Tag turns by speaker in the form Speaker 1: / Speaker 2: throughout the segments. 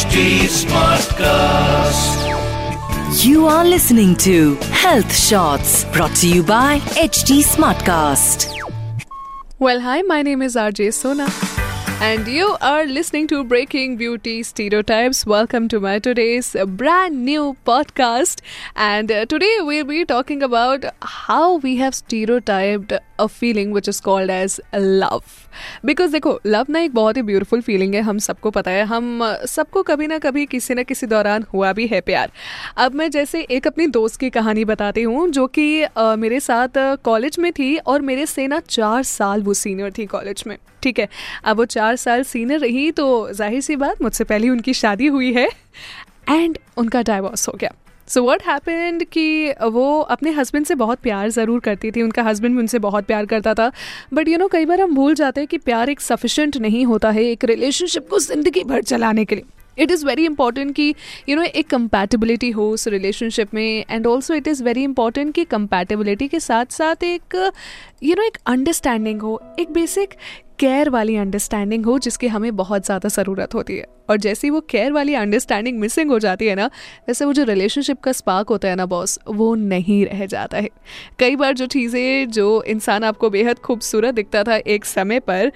Speaker 1: HD Smartcast.
Speaker 2: You are listening to Health Shots brought to you by HD Smartcast.
Speaker 3: Well, hi, my name is RJ Sona. And you are listening to Breaking Beauty Stereotypes. Welcome to my today's brand new podcast. And uh, today we'll be talking about how we have stereotyped a feeling which is called as love. Because देखो love ना एक बहुत ही beautiful feeling है हम सबको पता है हम uh, सबको कभी ना कभी किसी न किसी दौरान हुआ भी है प्यार अब मैं जैसे एक अपनी दोस्त की कहानी बताती हूँ जो कि uh, मेरे साथ कॉलेज में थी और मेरे से ना चार साल वो सीनियर थी कॉलेज में ठीक है। अब वो चार साल सीनियर रही तो ज़ाहिर सी बात, मुझसे पहले उनकी शादी हुई है। एंड उनका डाइवोर्स हो गया। सो वॉट हैपेंड कि वो अपने हस्बैंड से बहुत प्यार ज़रूर करती थी। उनका हस्बैंड भी उनसे बहुत प्यार करता था। बट यू नो कई बार हम भूल जाते हैं कि प्यार एक सफिशेंट नहीं होता है एक रिलेशनशिप को ज़िंदगी भर चलाने के लिए। इट इज़ वेरी इंपॉर्टेंट कि यू नो एक कंपैटिबिलिटी हो उस रिलेशनशिप में। And also it is very important कि कंपैटिबिलिटी के साथ साथ एक यू नो एक अंडरस्टैंडिंग हो। एक बेसिक केयर वाली अंडरस्टैंडिंग हो जिसकी हमें बहुत ज़्यादा ज़रूरत होती है। और जैसे ही वो केयर वाली अंडरस्टैंडिंग मिसिंग हो जाती है ना, वैसे वो जो रिलेशनशिप का स्पार्क होता है ना बॉस वो नहीं रह जाता है। कई बार जो चीज़ें, जो इंसान आपको बेहद खूबसूरत दिखता था एक समय पर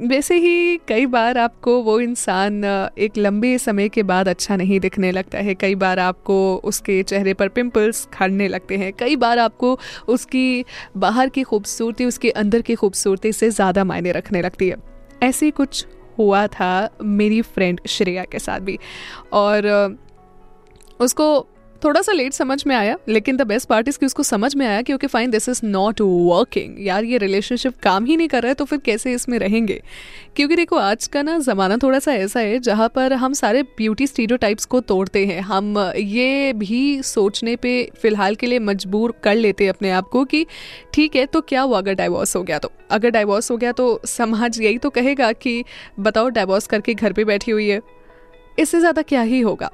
Speaker 3: वैसे ही कई बार आपको वो इंसान एक लंबे समय के बाद अच्छा नहीं दिखने लगता है। कई बार आपको उसके चेहरे पर पिंपल्स खड़ने लगते हैं। कई बार आपको उसकी बाहर की खूबसूरती, उसके अंदर की खूबसूरती से ज़्यादा मायने रखने लगती है। ऐसे कुछ हुआ था मेरी फ्रेंड श्रेया के साथ भी और उसको थोड़ा सा लेट समझ में आया, लेकिन द बेस्ट पार्ट इज़ कि उसको समझ में आया कि okay fine this is not working यार, ये रिलेशनशिप काम ही नहीं कर रहा है तो फिर कैसे इसमें रहेंगे? क्योंकि देखो, आज का ना ज़माना थोड़ा सा ऐसा है, जहाँ पर हम सारे ब्यूटी स्टीरियो को तोड़ते हैं। हम, ये भी सोचने पे फ़िलहाल के लिए मजबूर कर लेते हैं अपने आप को कि ठीक है तो क्या हुआ अगर डाइवोर्स हो गया तो? अगर डाइवोर्स हो गया तो समाज यही तो कहेगा कि बताओ डाइवोर्स करके घर पर बैठी हुई है। इससे ज़्यादा क्या ही होगा?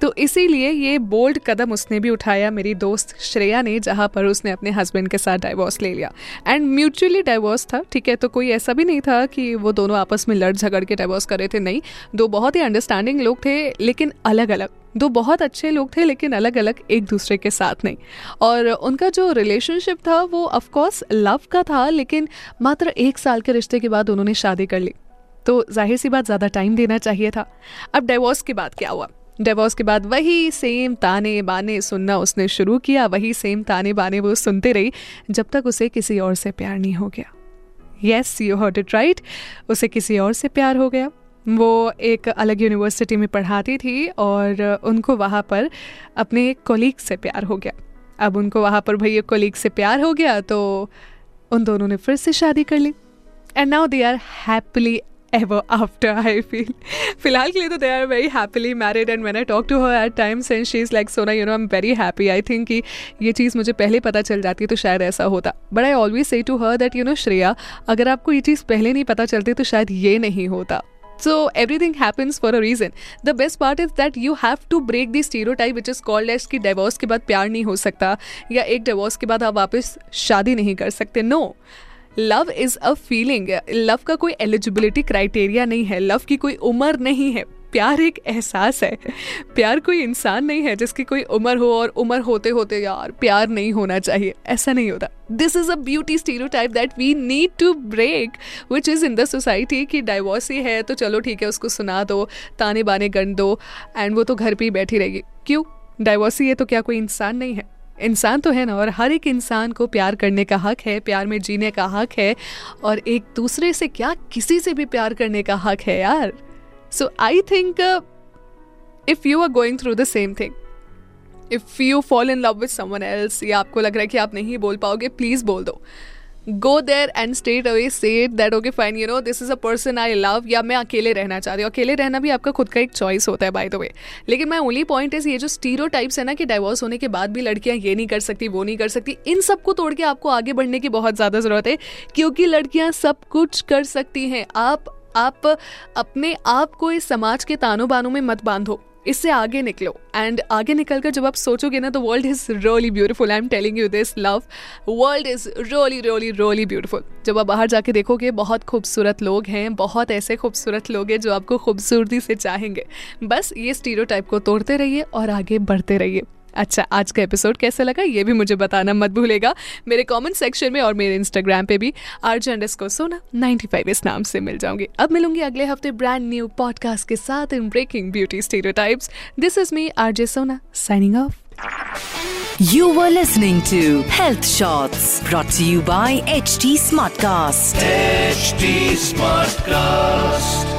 Speaker 3: तो इसीलिए ये बोल्ड कदम उसने भी उठाया, मेरी दोस्त श्रेया ने, जहाँ पर उसने अपने हस्बैंड के साथ डाइवोर्स ले लिया। एंड म्यूचुअली डाइवोर्स था, ठीक है? तो कोई ऐसा भी नहीं था कि वो दोनों आपस में लड़ झगड़ के डाइवोर्स कर रहे थे, नहीं। दो बहुत ही अंडरस्टैंडिंग लोग थे, लेकिन अलग अलग दो बहुत अच्छे लोग थे, लेकिन अलग अलग एक दूसरे के साथ नहीं। और उनका जो रिलेशनशिप था, वो ऑफकोर्स लव का था, लेकिन मात्र एक साल के रिश्ते के बाद उन्होंने शादी कर ली। तो ज़ाहिर सी बात, ज़्यादा टाइम देना चाहिए था। अब डाइवोर्स के बाद क्या हुआ? डिवोर्स के बाद वही सेम ताने बाने सुनना उसने शुरू किया, वही सेम ताने बाने वो सुनते रही, जब तक उसे किसी और से प्यार नहीं हो गया। Yes you hurt it right उसे किसी और से प्यार हो गया। वो एक अलग यूनिवर्सिटी में पढ़ाती थी और उनको वहाँ पर अपने एक कोलीग से प्यार हो गया। अब उनको वहाँ पर भैया कोलीग से प्यार हो गया तो उन दोनों ने फिर से शादी कर ली। And now they are happily ever after I feel फ़िलहाल के लिए तो they are very happily married and when I talk to her at times and she's like Sona you know I'm very happy I think कि ये चीज़ मुझे पहले पता चल जाती तो शायद ऐसा होता but I always say to her that you know Shreya अगर आपको ये चीज़ पहले नहीं पता चलती तो शायद ये नहीं होता So everything happens for a reason. The best part is that you have to break the stereotype which is called as कि divorce के बाद प्यार नहीं हो सकता या एक divorce के बाद आप वापस शादी नहीं कर सकते no love is a feeling love का कोई एलिजिबिलिटी क्राइटेरिया नहीं है. लव की कोई उम्र नहीं है. प्यार एक एहसास है. प्यार कोई इंसान नहीं है जिसकी कोई उम्र हो और उम्र होते होते यार प्यार नहीं होना चाहिए. ऐसा नहीं होता. This is a beauty stereotype that we need to break which is in the society कि डाइवोर्स ही है. तो चलो ठीक है, उसको सुना दो ताने बाने गन दो एंड वो तो घर पर ही बैठी रहेगी. क्यों? डाइवोर्स ही है तो क्या कोई इंसान नहीं है? इंसान तो है ना, और हर एक इंसान को प्यार करने का हक है, प्यार में जीने का हक है, और एक दूसरे से क्या किसी से भी प्यार करने का हक है यार। So I think if you are going through the same thing if you fall in love with someone else या आपको लग रहा है कि आप नहीं बोल पाओगे प्लीज़ बोल दो। Go there and straight away say that okay fine you know this is a person I love या मैं अकेले रहना चाहती हूँ। अकेले रहना भी आपका खुद का एक चॉइस होता है बाय द वे लेकिन मैं ओनली पॉइंट इज़ ये जो स्टीरो टाइप्स है ना कि डाइवोर्स होने के बाद भी लड़कियाँ ये नहीं कर सकती, वो नहीं कर सकती, इन सबको तोड़ के आपको आगे बढ़ने की बहुत ज़्यादा ज़रूरत है, क्योंकि लड़कियाँ सब कुछ कर सकती हैं। आप आप अपने आप को इस समाज के तानों बानों में मत बांधो। इससे आगे निकलो। एंड आगे निकल कर जब आप सोचोगे ना तो world is really beautiful I am telling you this love world is really really really beautiful जब आप बाहर जाके देखोगे, बहुत खूबसूरत लोग हैं, बहुत ऐसे खूबसूरत लोग हैं जो आपको खूबसूरती से चाहेंगे। बस ये स्टीरो को तोड़ते रहिए और आगे बढ़ते रहिए। अच्छा आज का एपिसोड कैसा लगा? ये भी मुझे बताना मत भूलेगा। मेरे कमेंट सेक्शन में और मेरे इंस्टाग्राम पे भी आर्जेंडस को सोना 95 इस नाम से मिल जाऊँगी। अब मिलूँगी अगले हफ़्ते ब्रांड न्यू पॉडकास्ट के साथ in breaking beauty stereotypes this is me RJ Sona signing off
Speaker 2: You were listening to Health Shots brought to you by HT Smartcast.
Speaker 1: HT Smartcast.